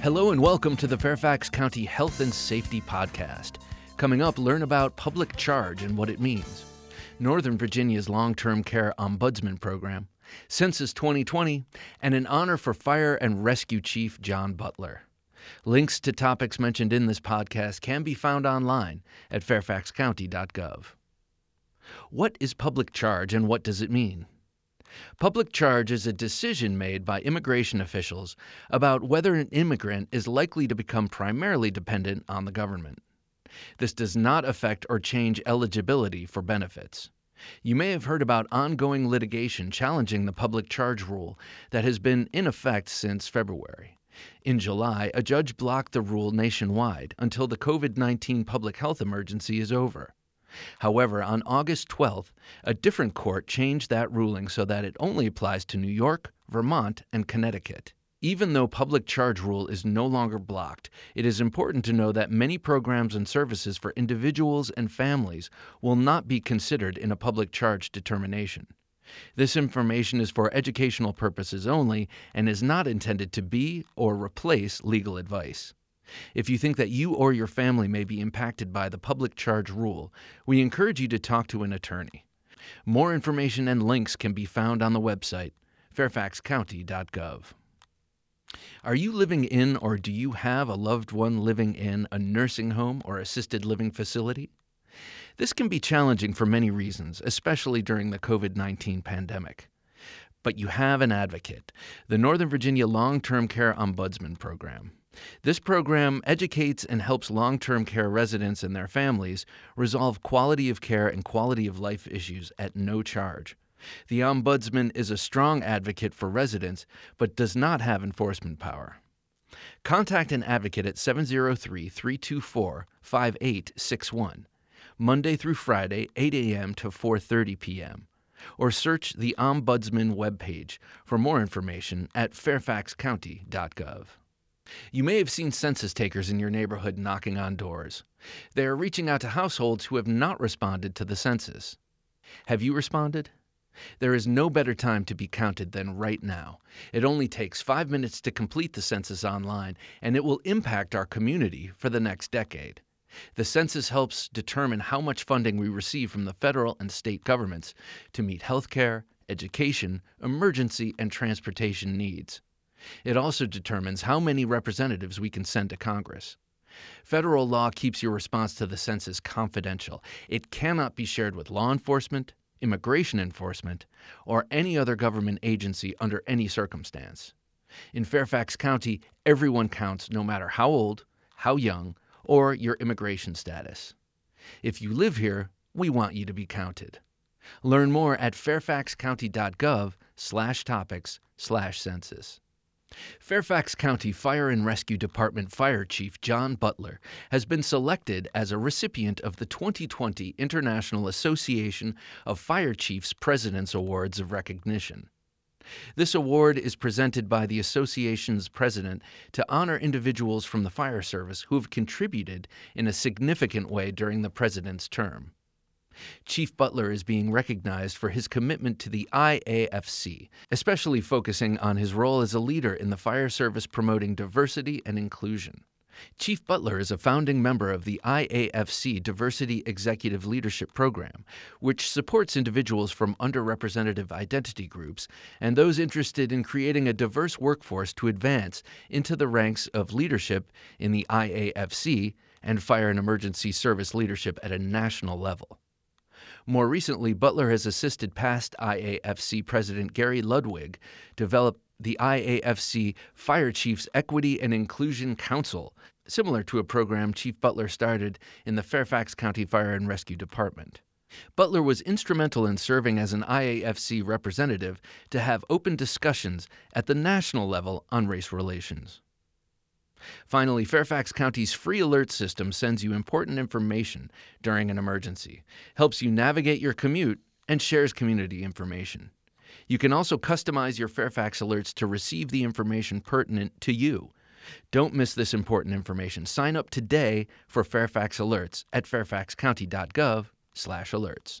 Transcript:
Hello and welcome to the Fairfax County Health and Safety Podcast. Coming up, learn about public charge and what it means, Northern Virginia's long term care ombudsman program, Census 2020, and an honor for Fire and Rescue Chief John Butler. Links to topics mentioned in this podcast can be found online at fairfaxcounty.gov. What is public charge and what does it mean? Public charge is a decision made by immigration officials about whether an immigrant is likely to become primarily dependent on the government. This does not affect or change eligibility for benefits. You may have heard about ongoing litigation challenging the public charge rule that has been in effect since February. In July, a judge blocked the rule nationwide until the COVID 19 public health emergency is over. However, on August 12th, a different court changed that ruling so that it only applies to New York, Vermont, and Connecticut. Even though public charge rule is no longer blocked, it is important to know that many programs and services for individuals and families will not be considered in a public charge determination. This information is for educational purposes only and is not intended to be or replace legal advice. If you think that you or your family may be impacted by the public charge rule, we encourage you to talk to an attorney. More information and links can be found on the website fairfaxcounty.gov. Are you living in or do you have a loved one living in a nursing home or assisted living facility? This can be challenging for many reasons, especially during the COVID 19 pandemic. But you have an advocate, the Northern Virginia Long Term Care Ombudsman Program. This program educates and helps long term care residents and their families resolve quality of care and quality of life issues at no charge. The Ombudsman is a strong advocate for residents, but does not have enforcement power. Contact an advocate at 703 324 5861, Monday through Friday, 8 a.m. to 4.30 p.m., or search the Ombudsman webpage for more information at fairfaxcounty.gov. You may have seen census takers in your neighborhood knocking on doors. They are reaching out to households who have not responded to the census. Have you responded? There is no better time to be counted than right now. It only takes five minutes to complete the census online, and it will impact our community for the next decade. The census helps determine how much funding we receive from the federal and state governments to meet health care, education, emergency, and transportation needs. It also determines how many representatives we can send to Congress. Federal law keeps your response to the census confidential. It cannot be shared with law enforcement, immigration enforcement, or any other government agency under any circumstance. In Fairfax County, everyone counts no matter how old, how young, or your immigration status. If you live here, we want you to be counted. Learn more at fairfaxcounty.gov Fairfax County Fire and Rescue Department Fire Chief John Butler has been selected as a recipient of the 2020 International Association of Fire Chiefs President's Awards of Recognition. This award is presented by the association's president to honor individuals from the fire service who have contributed in a significant way during the president's term. Chief Butler is being recognized for his commitment to the IAFC, especially focusing on his role as a leader in the fire service promoting diversity and inclusion. Chief Butler is a founding member of the IAFC Diversity Executive Leadership Program, which supports individuals from underrepresented identity groups and those interested in creating a diverse workforce to advance into the ranks of leadership in the IAFC and fire and emergency service leadership at a national level. More recently, Butler has assisted past IAFC President Gary Ludwig develop the IAFC Fire Chiefs Equity and Inclusion Council, similar to a program Chief Butler started in the Fairfax County Fire and Rescue Department. Butler was instrumental in serving as an IAFC representative to have open discussions at the national level on race relations. Finally, Fairfax County's free alert system sends you important information during an emergency, helps you navigate your commute, and shares community information. You can also customize your Fairfax alerts to receive the information pertinent to you. Don't miss this important information. Sign up today for Fairfax Alerts at fairfaxcounty.gov/alerts.